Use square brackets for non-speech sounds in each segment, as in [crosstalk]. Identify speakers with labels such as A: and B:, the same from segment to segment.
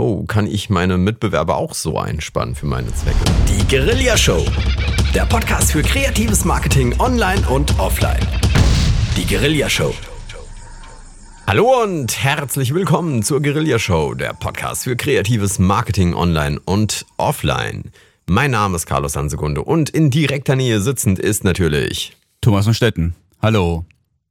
A: Oh, kann ich meine Mitbewerber auch so einspannen für meine Zwecke?
B: Die Guerilla Show. Der Podcast für kreatives Marketing online und offline. Die Guerilla Show.
A: Hallo und herzlich willkommen zur Guerilla Show, der Podcast für kreatives Marketing online und offline. Mein Name ist Carlos Hansegunde und in direkter Nähe sitzend ist natürlich
C: Thomas von Stetten. Hallo.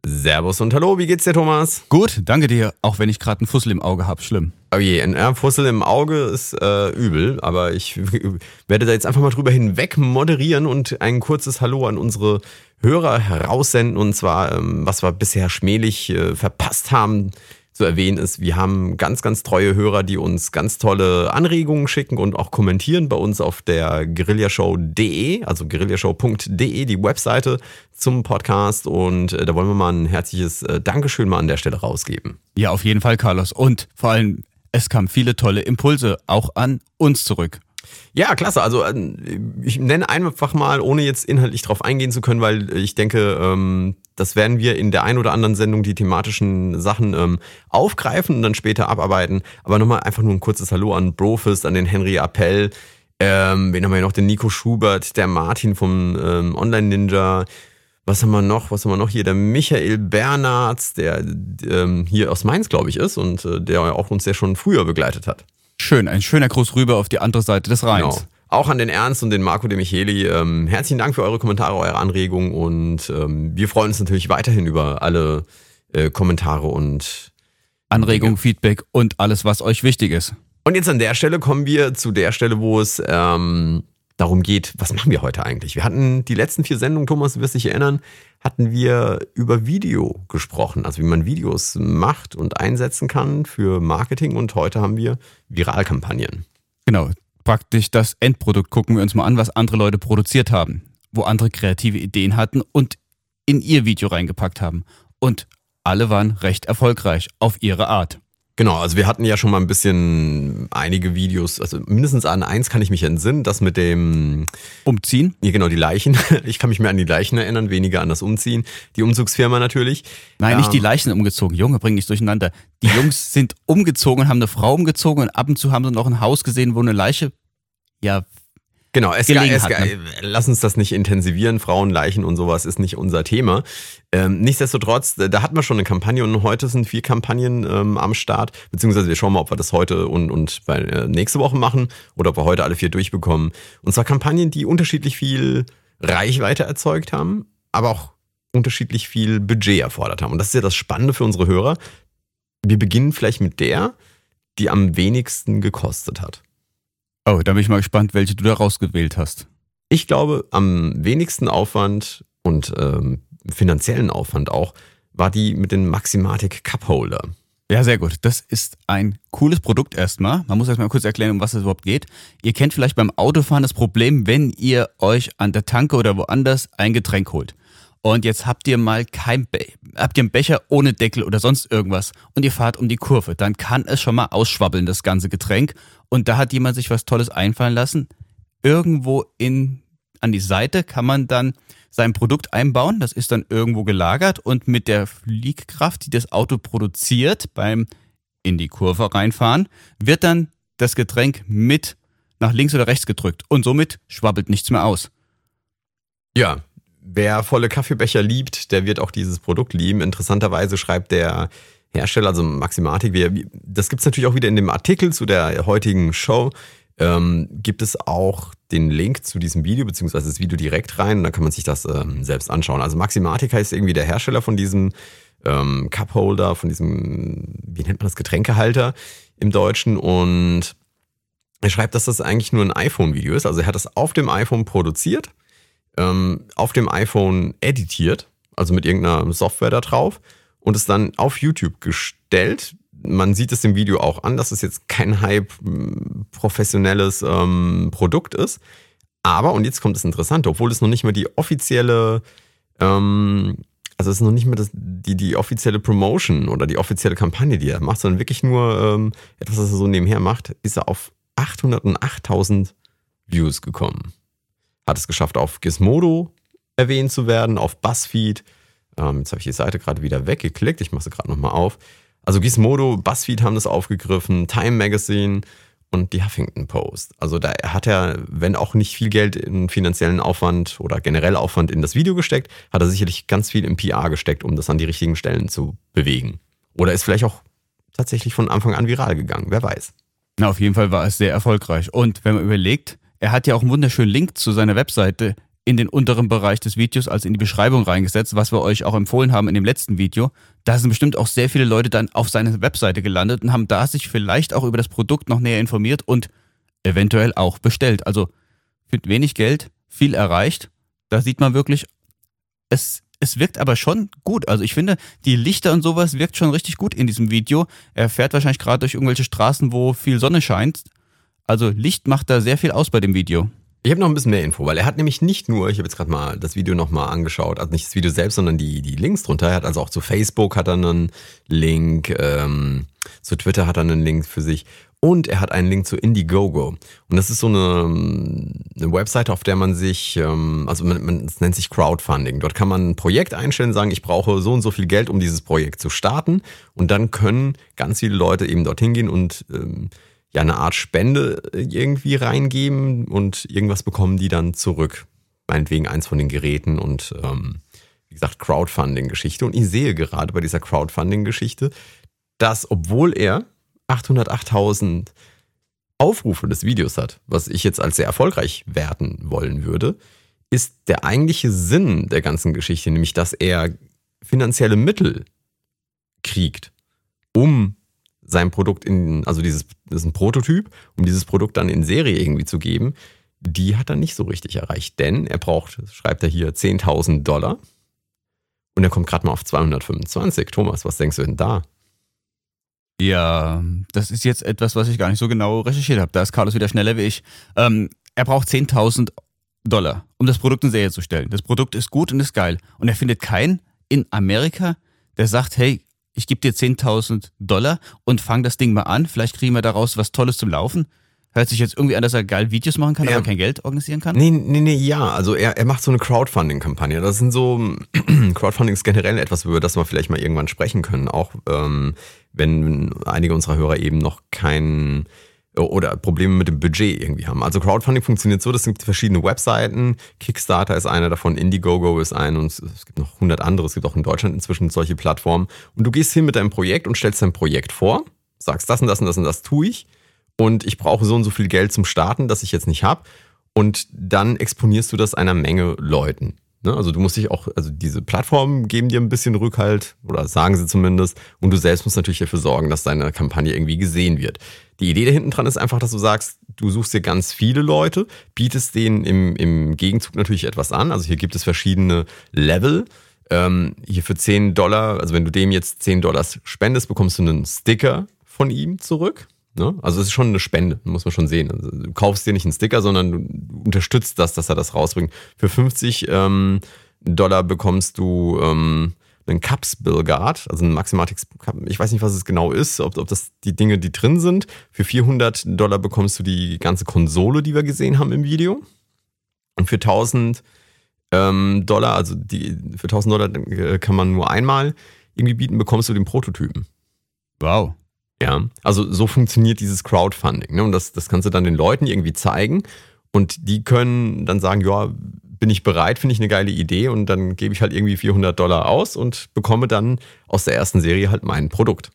A: Servus und Hallo, wie geht's dir, Thomas?
C: Gut, danke dir, auch wenn ich gerade einen Fussel im Auge habe. Schlimm.
A: Oh je, ein Fussel im Auge ist äh, übel, aber ich [laughs] werde da jetzt einfach mal drüber hinweg moderieren und ein kurzes Hallo an unsere Hörer heraussenden. Und zwar, ähm, was wir bisher schmählich äh, verpasst haben, zu erwähnen ist, wir haben ganz, ganz treue Hörer, die uns ganz tolle Anregungen schicken und auch kommentieren bei uns auf der guerillashow.de, also guerillashow.de, die Webseite zum Podcast. Und äh, da wollen wir mal ein herzliches äh, Dankeschön mal an der Stelle rausgeben.
C: Ja, auf jeden Fall, Carlos. Und vor allem, es kamen viele tolle Impulse auch an uns zurück.
A: Ja, klasse. Also äh, ich nenne einfach mal, ohne jetzt inhaltlich drauf eingehen zu können, weil ich denke, ähm, das werden wir in der ein oder anderen Sendung die thematischen Sachen ähm, aufgreifen und dann später abarbeiten. Aber nochmal einfach nur ein kurzes Hallo an Brofist, an den Henry Appell. Ähm, wen haben wir noch? Den Nico Schubert, der Martin vom ähm, Online Ninja. Was haben wir noch? Was haben wir noch hier? Der Michael Bernards, der ähm, hier aus Mainz, glaube ich, ist und äh, der auch uns ja schon früher begleitet hat.
C: Schön, ein schöner Gruß rüber auf die andere Seite des Rheins. Genau.
A: Auch an den Ernst und den Marco de Micheli. Ähm, herzlichen Dank für eure Kommentare, eure Anregungen und ähm, wir freuen uns natürlich weiterhin über alle äh, Kommentare und
C: Anregungen. Feedback und alles, was euch wichtig ist.
A: Und jetzt an der Stelle kommen wir zu der Stelle, wo es ähm, darum geht, was machen wir heute eigentlich? Wir hatten die letzten vier Sendungen, Thomas, du wirst dich erinnern, hatten wir über Video gesprochen, also wie man Videos macht und einsetzen kann für Marketing und heute haben wir Viralkampagnen.
C: Genau, praktisch das Endprodukt gucken wir uns mal an, was andere Leute produziert haben, wo andere kreative Ideen hatten und in ihr Video reingepackt haben. Und alle waren recht erfolgreich auf ihre Art.
A: Genau, also wir hatten ja schon mal ein bisschen einige Videos, also mindestens an eins kann ich mich entsinnen, das mit dem
C: Umziehen.
A: Ja, genau, die Leichen. [laughs] Ich kann mich mehr an die Leichen erinnern, weniger an das Umziehen. Die Umzugsfirma natürlich.
C: Nein, ähm, nicht die ähm, Leichen umgezogen. Junge, bring nicht durcheinander. Die [laughs] Jungs sind umgezogen und haben eine Frau umgezogen und ab und zu haben sie noch ein Haus gesehen, wo eine Leiche ja
A: Genau, es, es, hat, ne? lass uns das nicht intensivieren. Frauen, Leichen und sowas ist nicht unser Thema. Ähm, nichtsdestotrotz, da hatten wir schon eine Kampagne und heute sind vier Kampagnen ähm, am Start. Beziehungsweise wir schauen mal, ob wir das heute und, und bei, äh, nächste Woche machen oder ob wir heute alle vier durchbekommen. Und zwar Kampagnen, die unterschiedlich viel Reichweite erzeugt haben, aber auch unterschiedlich viel Budget erfordert haben. Und das ist ja das Spannende für unsere Hörer. Wir beginnen vielleicht mit der, die am wenigsten gekostet hat.
C: Oh, da bin ich mal gespannt, welche du da rausgewählt hast.
A: Ich glaube, am wenigsten Aufwand und ähm, finanziellen Aufwand auch war die mit dem Maximatic Cup Holder.
C: Ja, sehr gut. Das ist ein cooles Produkt erstmal. Man muss erstmal kurz erklären, um was es überhaupt geht. Ihr kennt vielleicht beim Autofahren das Problem, wenn ihr euch an der Tanke oder woanders ein Getränk holt. Und jetzt habt ihr mal kein Be habt ihr einen Becher ohne Deckel oder sonst irgendwas und ihr fahrt um die Kurve, dann kann es schon mal ausschwabbeln, das ganze Getränk. Und da hat jemand sich was Tolles einfallen lassen. Irgendwo in, an die Seite kann man dann sein Produkt einbauen. Das ist dann irgendwo gelagert und mit der Fliehkraft, die das Auto produziert beim in die Kurve reinfahren, wird dann das Getränk mit nach links oder rechts gedrückt und somit schwabbelt nichts mehr aus.
A: Ja, wer volle Kaffeebecher liebt, der wird auch dieses Produkt lieben. Interessanterweise schreibt der Hersteller, also Maximatik, wir, das gibt es natürlich auch wieder in dem Artikel zu der heutigen Show, ähm, gibt es auch den Link zu diesem Video, beziehungsweise das Video direkt rein dann kann man sich das ähm, selbst anschauen. Also Maximatik heißt irgendwie der Hersteller von diesem ähm, Cupholder, von diesem, wie nennt man das, Getränkehalter im Deutschen und er schreibt, dass das eigentlich nur ein iPhone-Video ist. Also er hat das auf dem iPhone produziert, ähm, auf dem iPhone editiert, also mit irgendeiner Software da drauf und es dann auf YouTube gestellt. Man sieht es im Video auch an, dass es jetzt kein hype professionelles ähm, Produkt ist. Aber, und jetzt kommt das Interessante, obwohl es noch nicht mal die offizielle, ähm, also es ist noch nicht mal die, die offizielle Promotion oder die offizielle Kampagne, die er macht, sondern wirklich nur ähm, etwas, was er so nebenher macht, ist er auf 808.000 Views gekommen. Hat es geschafft, auf Gizmodo erwähnt zu werden, auf BuzzFeed, ähm, jetzt habe ich die Seite gerade wieder weggeklickt. Ich mache sie gerade nochmal auf. Also Gizmodo, BuzzFeed haben das aufgegriffen, Time Magazine und die Huffington Post. Also da hat er, wenn auch nicht viel Geld in finanziellen Aufwand oder generell Aufwand in das Video gesteckt, hat er sicherlich ganz viel im PR gesteckt, um das an die richtigen Stellen zu bewegen. Oder ist vielleicht auch tatsächlich von Anfang an viral gegangen, wer weiß.
C: Na, auf jeden Fall war es sehr erfolgreich. Und wenn man überlegt, er hat ja auch einen wunderschönen Link zu seiner Webseite in den unteren Bereich des Videos, also in die Beschreibung reingesetzt, was wir euch auch empfohlen haben in dem letzten Video. Da sind bestimmt auch sehr viele Leute dann auf seine Webseite gelandet und haben da sich vielleicht auch über das Produkt noch näher informiert und eventuell auch bestellt. Also mit wenig Geld viel erreicht. Da sieht man wirklich, es, es wirkt aber schon gut. Also ich finde, die Lichter und sowas wirkt schon richtig gut in diesem Video. Er fährt wahrscheinlich gerade durch irgendwelche Straßen, wo viel Sonne scheint. Also Licht macht da sehr viel aus bei dem Video.
A: Ich habe noch ein bisschen mehr Info, weil er hat nämlich nicht nur, ich habe jetzt gerade mal das Video nochmal angeschaut, also nicht das Video selbst, sondern die, die Links drunter. Er hat also auch zu Facebook hat er einen Link, ähm, zu Twitter hat er einen Link für sich und er hat einen Link zu Indiegogo. Und das ist so eine, eine Webseite, auf der man sich, ähm, also man, man, es nennt sich Crowdfunding. Dort kann man ein Projekt einstellen, sagen, ich brauche so und so viel Geld, um dieses Projekt zu starten. Und dann können ganz viele Leute eben dorthin gehen und ähm, ja eine Art Spende irgendwie reingeben und irgendwas bekommen die dann zurück. Meinetwegen eins von den Geräten und ähm, wie gesagt Crowdfunding-Geschichte. Und ich sehe gerade bei dieser Crowdfunding-Geschichte, dass obwohl er 808.000 Aufrufe des Videos hat, was ich jetzt als sehr erfolgreich werten wollen würde, ist der eigentliche Sinn der ganzen Geschichte, nämlich dass er finanzielle Mittel kriegt, um sein Produkt in, also dieses, das ist ein Prototyp, um dieses Produkt dann in Serie irgendwie zu geben, die hat er nicht so richtig erreicht. Denn er braucht, schreibt er hier, 10.000 Dollar. Und er kommt gerade mal auf 225. Thomas, was denkst du denn da?
C: Ja, das ist jetzt etwas, was ich gar nicht so genau recherchiert habe. Da ist Carlos wieder schneller wie ich. Ähm, er braucht 10.000 Dollar, um das Produkt in Serie zu stellen. Das Produkt ist gut und ist geil. Und er findet keinen in Amerika, der sagt, hey, ich gebe dir 10.000 Dollar und fang das Ding mal an. Vielleicht kriegen wir daraus was Tolles zum Laufen. Hört sich jetzt irgendwie an, dass er geil Videos machen kann, ja. aber kein Geld organisieren kann?
A: Nee, nee, nee, ja. Also er, er macht so eine Crowdfunding-Kampagne. Das sind so, [clears throat] Crowdfunding ist generell etwas, über das wir vielleicht mal irgendwann sprechen können. Auch ähm, wenn einige unserer Hörer eben noch keinen oder Probleme mit dem Budget irgendwie haben. Also Crowdfunding funktioniert so, das sind verschiedene Webseiten. Kickstarter ist einer davon, Indiegogo ist ein und es gibt noch 100 andere. Es gibt auch in Deutschland inzwischen solche Plattformen. Und du gehst hin mit deinem Projekt und stellst dein Projekt vor, sagst das und das und das und das tue ich und ich brauche so und so viel Geld zum Starten, das ich jetzt nicht habe. Und dann exponierst du das einer Menge Leuten. Ne? Also du musst dich auch, also diese Plattformen geben dir ein bisschen Rückhalt oder sagen sie zumindest und du selbst musst natürlich dafür sorgen, dass deine Kampagne irgendwie gesehen wird. Die Idee da hinten dran ist einfach, dass du sagst, du suchst dir ganz viele Leute, bietest denen im, im Gegenzug natürlich etwas an. Also hier gibt es verschiedene Level. Ähm, hier für 10 Dollar, also wenn du dem jetzt 10 Dollar spendest, bekommst du einen Sticker von ihm zurück. Ne? Also es ist schon eine Spende, muss man schon sehen. Also du kaufst dir nicht einen Sticker, sondern du unterstützt das, dass er das rausbringt. Für 50 ähm, Dollar bekommst du ähm, einen Cups Guard, also ein Maximatix, ich weiß nicht, was es genau ist, ob, ob das die Dinge, die drin sind. Für 400 Dollar bekommst du die ganze Konsole, die wir gesehen haben im Video. Und für 1000 ähm, Dollar, also die, für 1000 Dollar äh, kann man nur einmal irgendwie bieten, bekommst du den Prototypen.
C: Wow.
A: Ja, also so funktioniert dieses Crowdfunding. Ne? Und das, das kannst du dann den Leuten irgendwie zeigen. Und die können dann sagen, ja, bin ich bereit, finde ich eine geile Idee. Und dann gebe ich halt irgendwie 400 Dollar aus und bekomme dann aus der ersten Serie halt mein Produkt.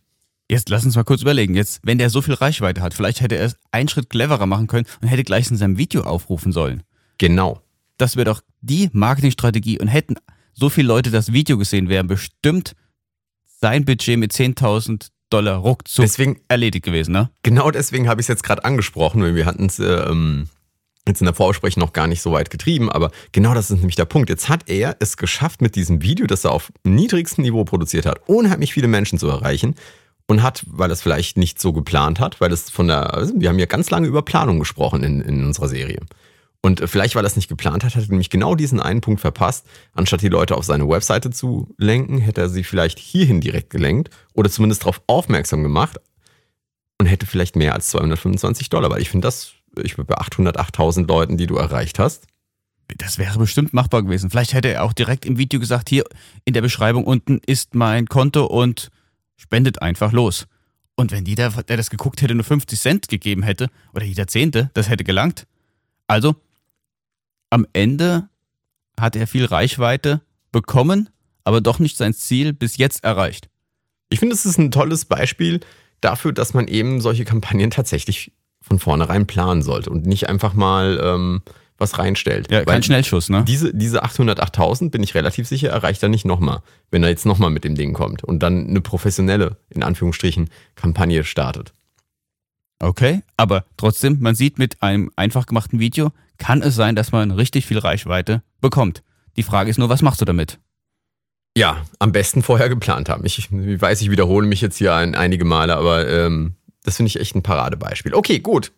C: Jetzt lass uns mal kurz überlegen. Jetzt, wenn der so viel Reichweite hat, vielleicht hätte er es einen Schritt cleverer machen können und hätte gleich in seinem Video aufrufen sollen.
A: Genau.
C: Das wäre doch die Marketingstrategie und hätten so viele Leute das Video gesehen, wären bestimmt sein Budget mit 10.000 Dollar ruckzuck
A: deswegen,
C: erledigt gewesen, ne?
A: Genau deswegen habe ich es jetzt gerade angesprochen, weil wir hatten es ähm, jetzt in der Vorbesprechung noch gar nicht so weit getrieben, aber genau das ist nämlich der Punkt. Jetzt hat er es geschafft mit diesem Video, das er auf niedrigstem Niveau produziert hat, unheimlich viele Menschen zu erreichen und hat, weil es vielleicht nicht so geplant hat, weil es von der, wir haben ja ganz lange über Planung gesprochen in, in unserer Serie. Und vielleicht, weil er es nicht geplant hat, hat er nämlich genau diesen einen Punkt verpasst. Anstatt die Leute auf seine Webseite zu lenken, hätte er sie vielleicht hierhin direkt gelenkt oder zumindest darauf aufmerksam gemacht und hätte vielleicht mehr als 225 Dollar. Weil ich finde das, ich bin bei 808.000 Leuten, die du erreicht hast.
C: Das wäre bestimmt machbar gewesen. Vielleicht hätte er auch direkt im Video gesagt, hier in der Beschreibung unten ist mein Konto und spendet einfach los. Und wenn jeder, der das geguckt hätte, nur 50 Cent gegeben hätte, oder jeder Zehnte, das hätte gelangt. Also, am Ende hat er viel Reichweite bekommen, aber doch nicht sein Ziel bis jetzt erreicht.
A: Ich finde, es ist ein tolles Beispiel dafür, dass man eben solche Kampagnen tatsächlich von vornherein planen sollte und nicht einfach mal ähm, was reinstellt.
C: Ja, kein Schnellschuss, ne?
A: Diese, diese 808.000, bin ich relativ sicher, erreicht er nicht nochmal, wenn er jetzt nochmal mit dem Ding kommt und dann eine professionelle, in Anführungsstrichen, Kampagne startet.
C: Okay, aber trotzdem, man sieht mit einem einfach gemachten Video, kann es sein, dass man richtig viel Reichweite bekommt. Die Frage ist nur, was machst du damit?
A: Ja, am besten vorher geplant haben. Ich, ich weiß, ich wiederhole mich jetzt hier ein, einige Male, aber ähm, das finde ich echt ein Paradebeispiel. Okay, gut.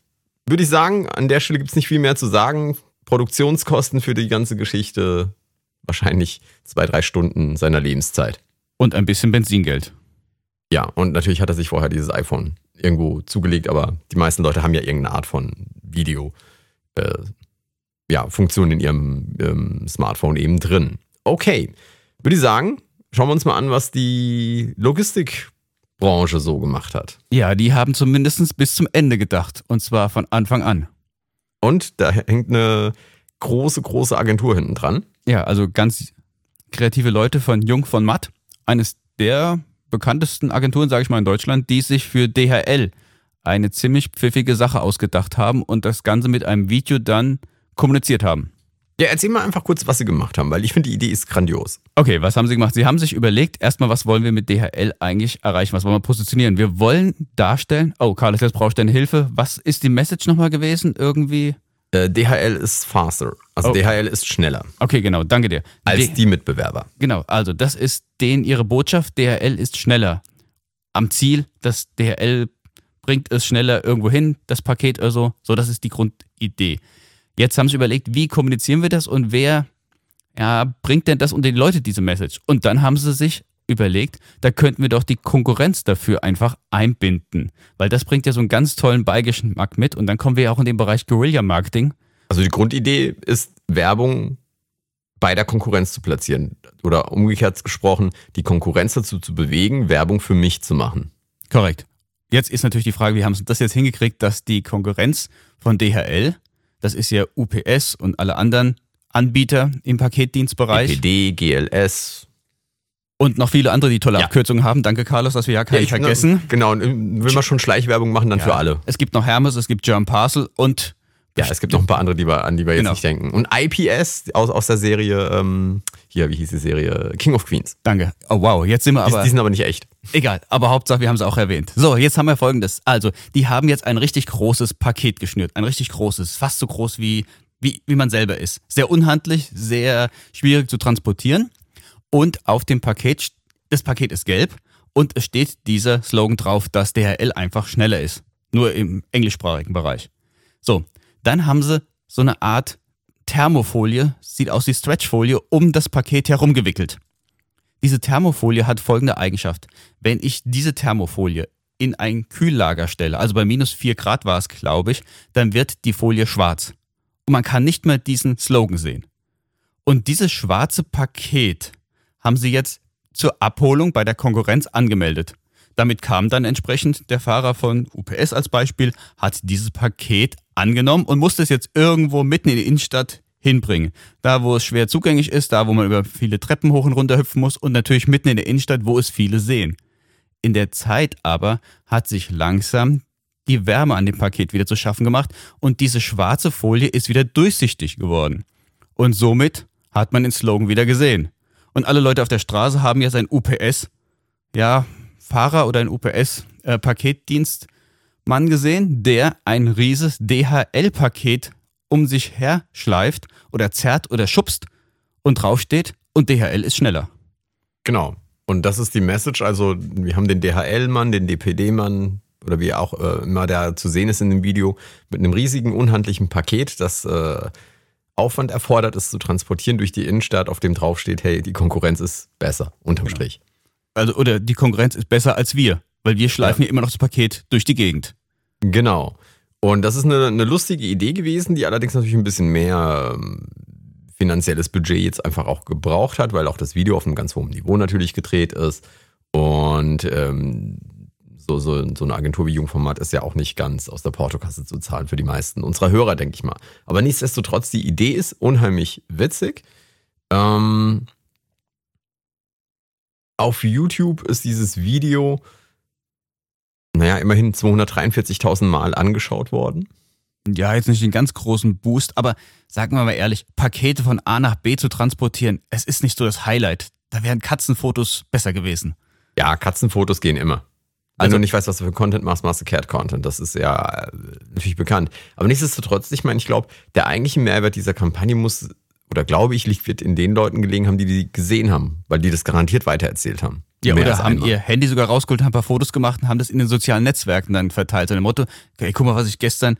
A: Würde ich sagen, an der Stelle gibt es nicht viel mehr zu sagen. Produktionskosten für die ganze Geschichte wahrscheinlich zwei, drei Stunden seiner Lebenszeit.
C: Und ein bisschen Benzingeld.
A: Ja, und natürlich hat er sich vorher dieses iPhone irgendwo zugelegt, aber die meisten Leute haben ja irgendeine Art von Video, äh, ja, Funktion in ihrem ähm, Smartphone eben drin. Okay, würde ich sagen, schauen wir uns mal an, was die Logistikbranche so gemacht hat.
C: Ja, die haben zumindest bis zum Ende gedacht. Und zwar von Anfang an.
A: Und da hängt eine große, große Agentur hinten dran.
C: Ja, also ganz kreative Leute von Jung von Matt. Eines der bekanntesten Agenturen, sage ich mal, in Deutschland, die sich für DHL eine ziemlich pfiffige Sache ausgedacht haben und das Ganze mit einem Video dann kommuniziert haben.
A: Ja, erzähl mal einfach kurz, was sie gemacht haben, weil ich finde, die Idee ist grandios.
C: Okay, was haben sie gemacht? Sie haben sich überlegt, erstmal, was wollen wir mit DHL eigentlich erreichen? Was wollen wir positionieren? Wir wollen darstellen, oh, Carlos, jetzt brauchst du deine Hilfe. Was ist die Message nochmal gewesen? Irgendwie?
A: Äh, DHL ist faster. Also
C: Oh.
A: DHL ist schneller
C: Okay, genau, danke dir.
A: als
C: D-
A: die Mitbewerber.
C: Genau, also das ist denen ihre Botschaft. DHL ist schneller am Ziel. Das DHL bringt es schneller irgendwo hin, das Paket oder so. So, das ist die Grundidee. Jetzt haben sie überlegt, wie kommunizieren wir das und wer ja, bringt denn das unter die Leute, diese Message? Und dann haben sie sich überlegt, da könnten wir doch die Konkurrenz dafür einfach einbinden. Weil das bringt ja so einen ganz tollen Beigeschmack mit. Und dann kommen wir ja auch in den Bereich Guerilla-Marketing.
A: Also die Grundidee ist, Werbung bei der Konkurrenz zu platzieren. Oder umgekehrt gesprochen, die Konkurrenz dazu zu bewegen, Werbung für mich zu machen.
C: Korrekt. Jetzt ist natürlich die Frage, wie haben sie das jetzt hingekriegt, dass die Konkurrenz von DHL, das ist ja UPS und alle anderen Anbieter im Paketdienstbereich
A: EPD, GLS.
C: und noch viele andere, die tolle
A: Ja.
C: Abkürzungen haben. Danke, Carlos, dass wir ja keine
A: ich-
C: vergessen.
A: Genau, und will man schon Schleichwerbung machen, dann für alle.
C: Es gibt noch Hermes, es gibt German Parcel und
A: Ja, es gibt noch ein paar andere, die wir, an die wir jetzt
C: Genau.
A: nicht denken. Und IPS aus, aus der Serie, ähm, hier, wie hieß die Serie? King of Queens.
C: danke. Oh wow, jetzt sind wir
A: Die,
C: aber
A: die sind aber nicht echt.
C: egal. Aber Hauptsache, wir haben es auch erwähnt. So, jetzt haben wir folgendes. Also, die haben jetzt ein richtig großes Paket geschnürt. Ein richtig großes, fast so groß wie, wie, wie man selber ist. Sehr unhandlich, sehr schwierig zu transportieren. Und auf dem Paket, das Paket ist gelb und es steht dieser Slogan drauf, dass DHL einfach schneller ist. Nur im englischsprachigen Bereich. So, dann haben sie so eine Art Thermofolie, sieht aus wie Stretchfolie, um das Paket herumgewickelt. Diese Thermofolie hat folgende Eigenschaft. Wenn ich diese Thermofolie in ein Kühllager stelle, also bei minus 4 Grad war es, glaube ich, dann wird die Folie schwarz. Und man kann nicht mehr diesen Slogan sehen. Und dieses schwarze Paket haben sie jetzt zur Abholung bei der Konkurrenz angemeldet. Damit kam dann entsprechend der Fahrer von UPS als Beispiel, hat dieses Paket angenommen und musste es jetzt irgendwo mitten in die Innenstadt hinbringen. Da, wo es schwer zugänglich ist, da, wo man über viele Treppen hoch und runter hüpfen muss und natürlich mitten in der Innenstadt, wo es viele sehen. In der Zeit aber hat sich langsam die Wärme an dem Paket wieder zu schaffen gemacht und diese schwarze Folie ist wieder durchsichtig geworden. Und somit hat man den Slogan wieder gesehen. Und alle Leute auf der Straße haben jetzt ein UPS, ja, Fahrer oder ein UPS-Paketdienstmann gesehen, der ein rieses DHL-Paket um sich her schleift oder zerrt oder schubst und draufsteht und DHL ist schneller.
A: Genau. Und das ist die Message. Also, wir haben den DHL-Mann, den DPD-Mann oder wie auch äh, immer der zu sehen ist in dem Video, mit einem riesigen, unhandlichen Paket, das äh, Aufwand erfordert, es zu transportieren durch die Innenstadt, auf dem draufsteht, hey, die Konkurrenz ist besser, unterm
C: Genau.
A: Strich.
C: Also, oder die Konkurrenz ist besser als wir, weil wir schleifen ja, immer noch das Paket durch die Gegend.
A: Genau. Und das ist eine, eine lustige Idee gewesen, die allerdings natürlich ein bisschen mehr ähm, finanzielles Budget jetzt einfach auch gebraucht hat, weil auch das Video auf einem ganz hohen Niveau natürlich gedreht ist. Und ähm, so, so, so eine Agentur wie Jungformat ist ja auch nicht ganz aus der Portokasse zu zahlen für die meisten unserer Hörer, denke ich mal. Aber nichtsdestotrotz, die Idee ist unheimlich witzig. Ähm, auf YouTube ist dieses Video, naja, immerhin 243.000 Mal angeschaut worden.
C: Ja, jetzt nicht den ganz großen Boost, aber sagen wir mal ehrlich, Pakete von A nach B zu transportieren, es ist nicht so das Highlight. Da wären Katzenfotos besser gewesen.
A: Ja, Katzenfotos gehen immer. Also, du nicht weißt, was du für Content machst, machst du Cat-Content. Das ist ja äh, natürlich bekannt. Aber nichtsdestotrotz, ich meine, ich glaube, der eigentliche Mehrwert dieser Kampagne muss, oder glaube ich, liegt, wird in den Leuten gelegen haben, die die gesehen haben, weil die das garantiert weitererzählt haben.
C: Ja, oder haben einmal. ihr Handy sogar rausgeholt, haben ein paar Fotos gemacht und haben das in den sozialen Netzwerken dann verteilt. So dem Motto, okay, guck mal, was ich gestern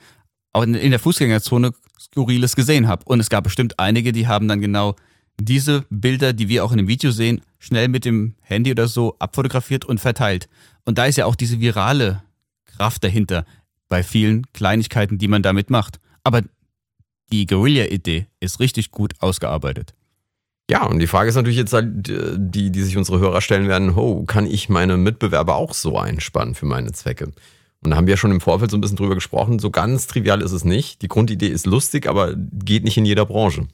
C: auch in der Fußgängerzone Skurriles gesehen habe. Und es gab bestimmt einige, die haben dann genau diese Bilder, die wir auch in dem Video sehen, schnell mit dem Handy oder so abfotografiert und verteilt. Und da ist ja auch diese virale Kraft dahinter bei vielen Kleinigkeiten, die man damit macht. Aber die Guerilla-Idee ist richtig gut ausgearbeitet.
A: Ja, und die Frage ist natürlich jetzt halt, die, die sich unsere Hörer stellen werden, oh, kann ich meine Mitbewerber auch so einspannen für meine Zwecke? Und da haben wir ja schon im Vorfeld so ein bisschen drüber gesprochen. So ganz trivial ist es nicht. Die Grundidee ist lustig, aber geht nicht in jeder Branche.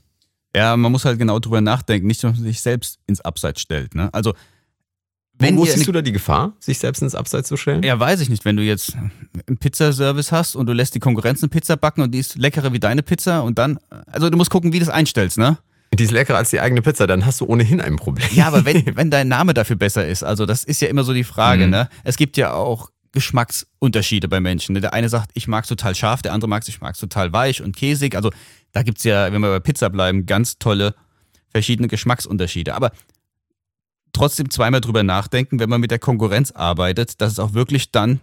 C: Ja, man muss halt genau drüber nachdenken, nicht, dass man sich selbst ins Abseits stellt. Ne? Also,
A: wenn Wo siehst du da die Gefahr, sich selbst ins Abseits zu stellen?
C: Ja, weiß ich nicht. Wenn du jetzt einen Pizzaservice hast und du lässt die Konkurrenz eine Pizza backen und die ist leckerer wie deine Pizza und dann, also du musst gucken, wie du das einstellst, ne?
A: Die ist leckerer als die eigene Pizza, dann hast du ohnehin ein Problem.
C: Ja, aber wenn, [laughs] wenn dein Name dafür besser ist, also das ist ja immer so die Frage, mhm. ne? Es gibt ja auch Geschmacksunterschiede bei Menschen. Ne? Der eine sagt, ich mag es total scharf, der andere mag es, ich mag es total weich und käsig. Also da gibt es ja, wenn wir bei Pizza bleiben, ganz tolle verschiedene Geschmacksunterschiede. Aber trotzdem zweimal drüber nachdenken, wenn man mit der Konkurrenz arbeitet, dass es auch wirklich dann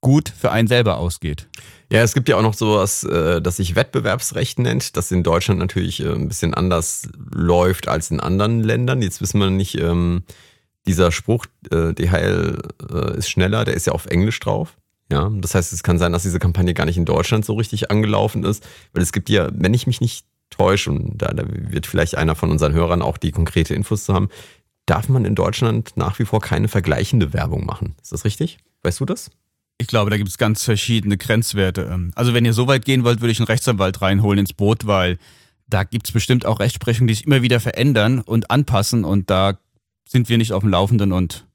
C: gut für einen selber ausgeht.
A: Ja, es gibt ja auch noch sowas, äh, das sich Wettbewerbsrecht nennt, das in Deutschland natürlich äh, ein bisschen anders läuft als in anderen Ländern. Jetzt wissen wir nicht, ähm, dieser Spruch, äh, DHL ist schneller, der ist ja auf Englisch drauf. Ja, das heißt, es kann sein, dass diese Kampagne gar nicht in Deutschland so richtig angelaufen ist, weil es gibt ja, wenn ich mich nicht täusche, und da, da wird vielleicht einer von unseren Hörern auch die konkrete Infos zu haben, darf man in Deutschland nach wie vor keine vergleichende Werbung machen. Ist das richtig? Weißt du das?
C: Ich glaube, da gibt es ganz verschiedene Grenzwerte. Ähm, also wenn ihr so weit gehen wollt, würde ich einen Rechtsanwalt reinholen ins Boot, weil da gibt es bestimmt auch Rechtsprechungen, die sich immer wieder verändern und anpassen und da sind wir nicht auf dem Laufenden und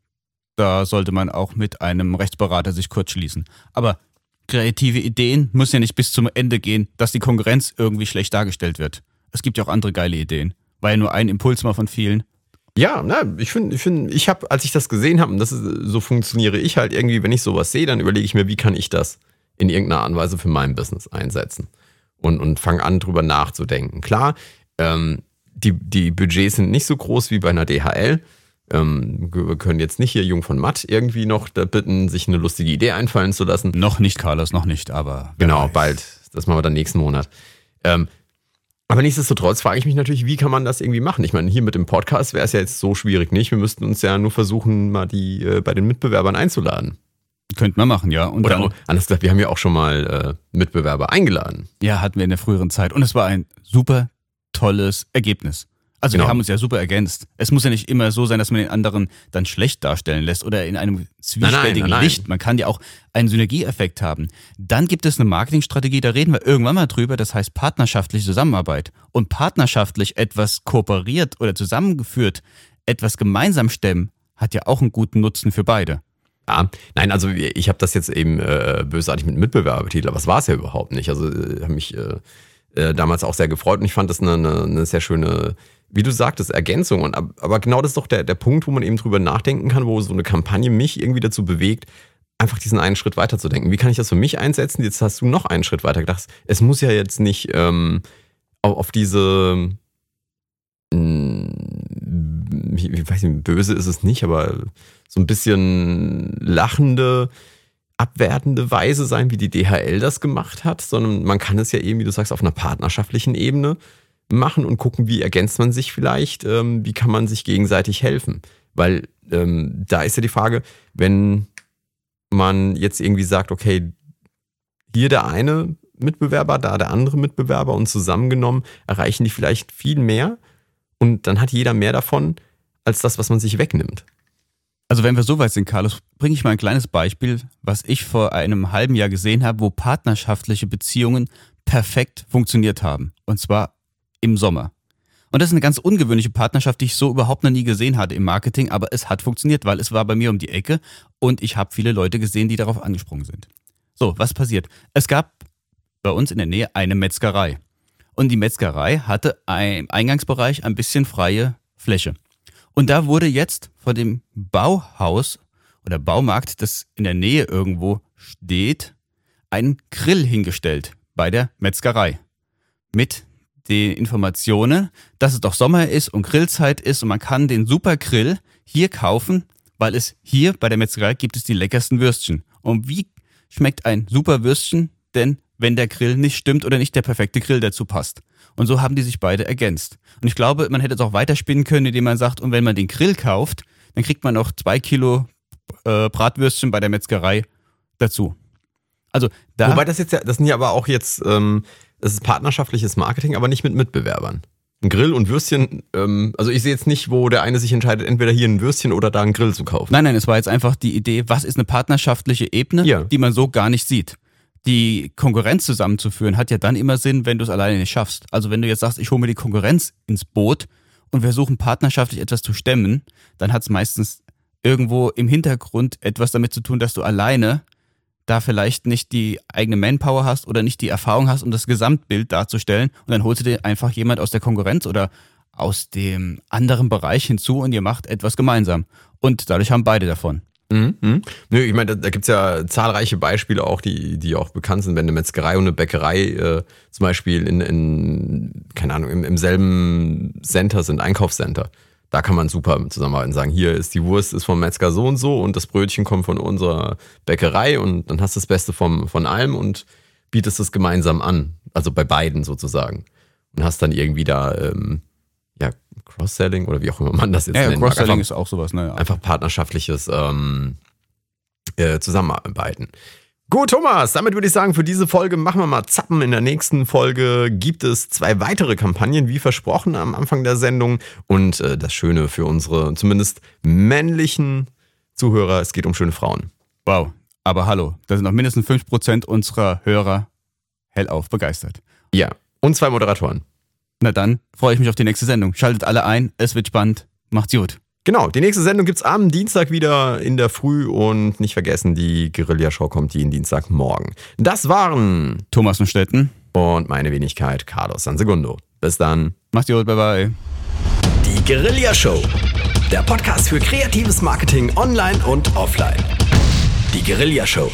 C: da sollte man auch mit einem Rechtsberater sich kurz schließen. Aber kreative Ideen müssen ja nicht bis zum Ende gehen, dass die Konkurrenz irgendwie schlecht dargestellt wird. Es gibt ja auch andere geile Ideen. War ja nur ein Impuls mal von vielen.
A: Ja, na, ich finde, ich finde, ich habe, als ich das gesehen habe, und das ist, so funktioniere ich halt irgendwie, wenn ich sowas sehe, dann überlege ich mir, wie kann ich das in irgendeiner Art und Weise für mein Business einsetzen und und fange an, drüber nachzudenken. Klar, ähm, die die Budgets sind nicht so groß wie bei einer DHL. Ähm, wir können jetzt nicht hier Jung von Matt irgendwie noch da bitten, sich eine lustige Idee einfallen zu lassen.
C: Noch nicht, Carlos, noch nicht, aber.
A: Genau, weiß. bald. Das machen wir dann nächsten Monat. Ähm, aber nichtsdestotrotz frage ich mich natürlich, wie kann man das irgendwie machen? Ich meine, hier mit dem Podcast wäre es ja jetzt so schwierig nicht. Wir müssten uns ja nur versuchen, mal die äh, bei den Mitbewerbern einzuladen.
C: Könnte man machen, ja.
A: Und Oder dann, anders gesagt, wir haben ja auch schon mal äh, Mitbewerber eingeladen.
C: Ja, hatten wir in der früheren Zeit. Und es war ein super tolles Ergebnis. Also genau. wir haben uns ja super ergänzt. Es muss ja nicht immer so sein, dass man den anderen dann schlecht darstellen lässt oder in einem zwiespältigen nein, nein, Licht. Man kann ja auch einen Synergieeffekt haben. Dann gibt es eine Marketingstrategie, da reden wir irgendwann mal drüber, das heißt partnerschaftliche Zusammenarbeit. Und partnerschaftlich etwas kooperiert oder zusammengeführt, etwas gemeinsam stemmen, hat ja auch einen guten Nutzen für beide.
A: Ja, nein, also ich habe das jetzt eben äh, bösartig mit Mitbewerber betitelt, aber es war es ja überhaupt nicht. Also äh, habe mich äh, äh, damals auch sehr gefreut und ich fand das eine, eine, eine sehr schöne wie du sagtest, Ergänzung. Und, aber genau das ist doch der, der Punkt, wo man eben drüber nachdenken kann, wo so eine Kampagne mich irgendwie dazu bewegt, einfach diesen einen Schritt weiter zu denken. Wie kann ich das für mich einsetzen? Jetzt hast du noch einen Schritt weiter gedacht. Es muss ja jetzt nicht ähm, auf, diese, mh, hm, ich weiß nicht, böse ist es nicht, aber so ein bisschen lachende, abwertende Weise sein, wie die DHL das gemacht hat, sondern man kann es ja eben, wie du sagst, auf einer partnerschaftlichen Ebene machen und gucken, wie ergänzt man sich vielleicht, ähm, wie kann man sich gegenseitig helfen. Weil ähm, da ist ja die Frage, wenn man jetzt irgendwie sagt, okay, hier der eine Mitbewerber, da der andere Mitbewerber und zusammengenommen erreichen die vielleicht viel mehr und dann hat jeder mehr davon als das, was man sich wegnimmt.
C: Also wenn wir so weit sind, Carlos, bringe ich mal ein kleines Beispiel, was ich vor einem halben Jahr gesehen habe, wo partnerschaftliche Beziehungen perfekt funktioniert haben. Und zwar im Sommer. Und das ist eine ganz ungewöhnliche Partnerschaft, die ich so überhaupt noch nie gesehen hatte im Marketing, aber es hat funktioniert, weil es war bei mir um die Ecke und ich habe viele Leute gesehen, die darauf angesprungen sind. So, was passiert? Es gab bei uns in der Nähe eine Metzgerei. Und die Metzgerei hatte im Eingangsbereich ein bisschen freie Fläche. Und da wurde jetzt vor dem Bauhaus oder Baumarkt, das in der Nähe irgendwo steht, ein Grill hingestellt bei der Metzgerei. Mit den Informationen, dass es doch Sommer ist und Grillzeit ist und man kann den Super Grill hier kaufen, weil es hier bei der Metzgerei gibt es die leckersten Würstchen. Und wie schmeckt ein Super Würstchen denn, wenn der Grill nicht stimmt oder nicht der perfekte Grill dazu passt? Und so haben die sich beide ergänzt. Und ich glaube, man hätte es auch weiterspinnen können, indem man sagt, und wenn man den Grill kauft, dann kriegt man noch zwei Kilo äh, Bratwürstchen bei der Metzgerei dazu.
A: Also da. Wobei das jetzt ja, das sind ja aber auch jetzt, ähm, das ist partnerschaftliches Marketing, aber nicht mit Mitbewerbern. Ein Grill und Würstchen, ähm, also ich sehe jetzt nicht, wo der eine sich entscheidet, entweder hier ein Würstchen oder da einen Grill zu kaufen.
C: Nein, nein, es war jetzt einfach die Idee, was ist eine partnerschaftliche Ebene, ja. die man so gar nicht sieht die Konkurrenz zusammenzuführen, hat ja dann immer Sinn, wenn du es alleine nicht schaffst. Also wenn du jetzt sagst, ich hole mir die Konkurrenz ins Boot und wir versuchen partnerschaftlich etwas zu stemmen, dann hat es meistens irgendwo im Hintergrund etwas damit zu tun, dass du alleine da vielleicht nicht die eigene Manpower hast oder nicht die Erfahrung hast, um das Gesamtbild darzustellen. Und dann holst du dir einfach jemand aus der Konkurrenz oder aus dem anderen Bereich hinzu und ihr macht etwas gemeinsam. Und dadurch haben beide davon.
A: Mhm. mhm. Nö, ich meine, da, da gibt es ja zahlreiche Beispiele auch, die, die auch bekannt sind, wenn eine Metzgerei und eine Bäckerei äh, zum Beispiel in, in, keine Ahnung, im, im selben Center sind, Einkaufscenter. Da kann man super zusammenarbeiten, sagen, hier ist die Wurst ist vom Metzger so und so und das Brötchen kommt von unserer Bäckerei und dann hast du das Beste vom, von allem und bietest es gemeinsam an. Also bei beiden sozusagen. Und hast dann irgendwie da ähm, ja, Cross-Selling oder wie auch immer man das jetzt
C: ja, nennt. Cross-Selling ist auch sowas, ne?
A: Einfach partnerschaftliches ähm, äh, Zusammenarbeiten. Gut, Thomas, damit würde ich sagen, für diese Folge machen wir mal Zappen. In der nächsten Folge gibt es zwei weitere Kampagnen, wie versprochen am Anfang der Sendung. Und äh, das Schöne für unsere zumindest männlichen Zuhörer, es geht um schöne Frauen.
C: Wow, aber hallo, da sind noch mindestens 5% unserer Hörer hellauf begeistert.
A: Ja, und zwei Moderatoren.
C: Na dann freue ich mich auf die nächste Sendung. Schaltet alle ein, es wird spannend. Macht's gut.
A: Genau, die nächste Sendung gibt's am Dienstag wieder in der Früh und nicht vergessen, die Guerilla-Show kommt jeden Dienstagmorgen. Das waren
C: Thomas und Stetten
A: und meine Wenigkeit Carlos Sansegundo. Bis dann.
C: Macht's gut, bye bye.
B: Die Guerilla-Show, der Podcast für kreatives Marketing online und offline. Die Guerilla-Show.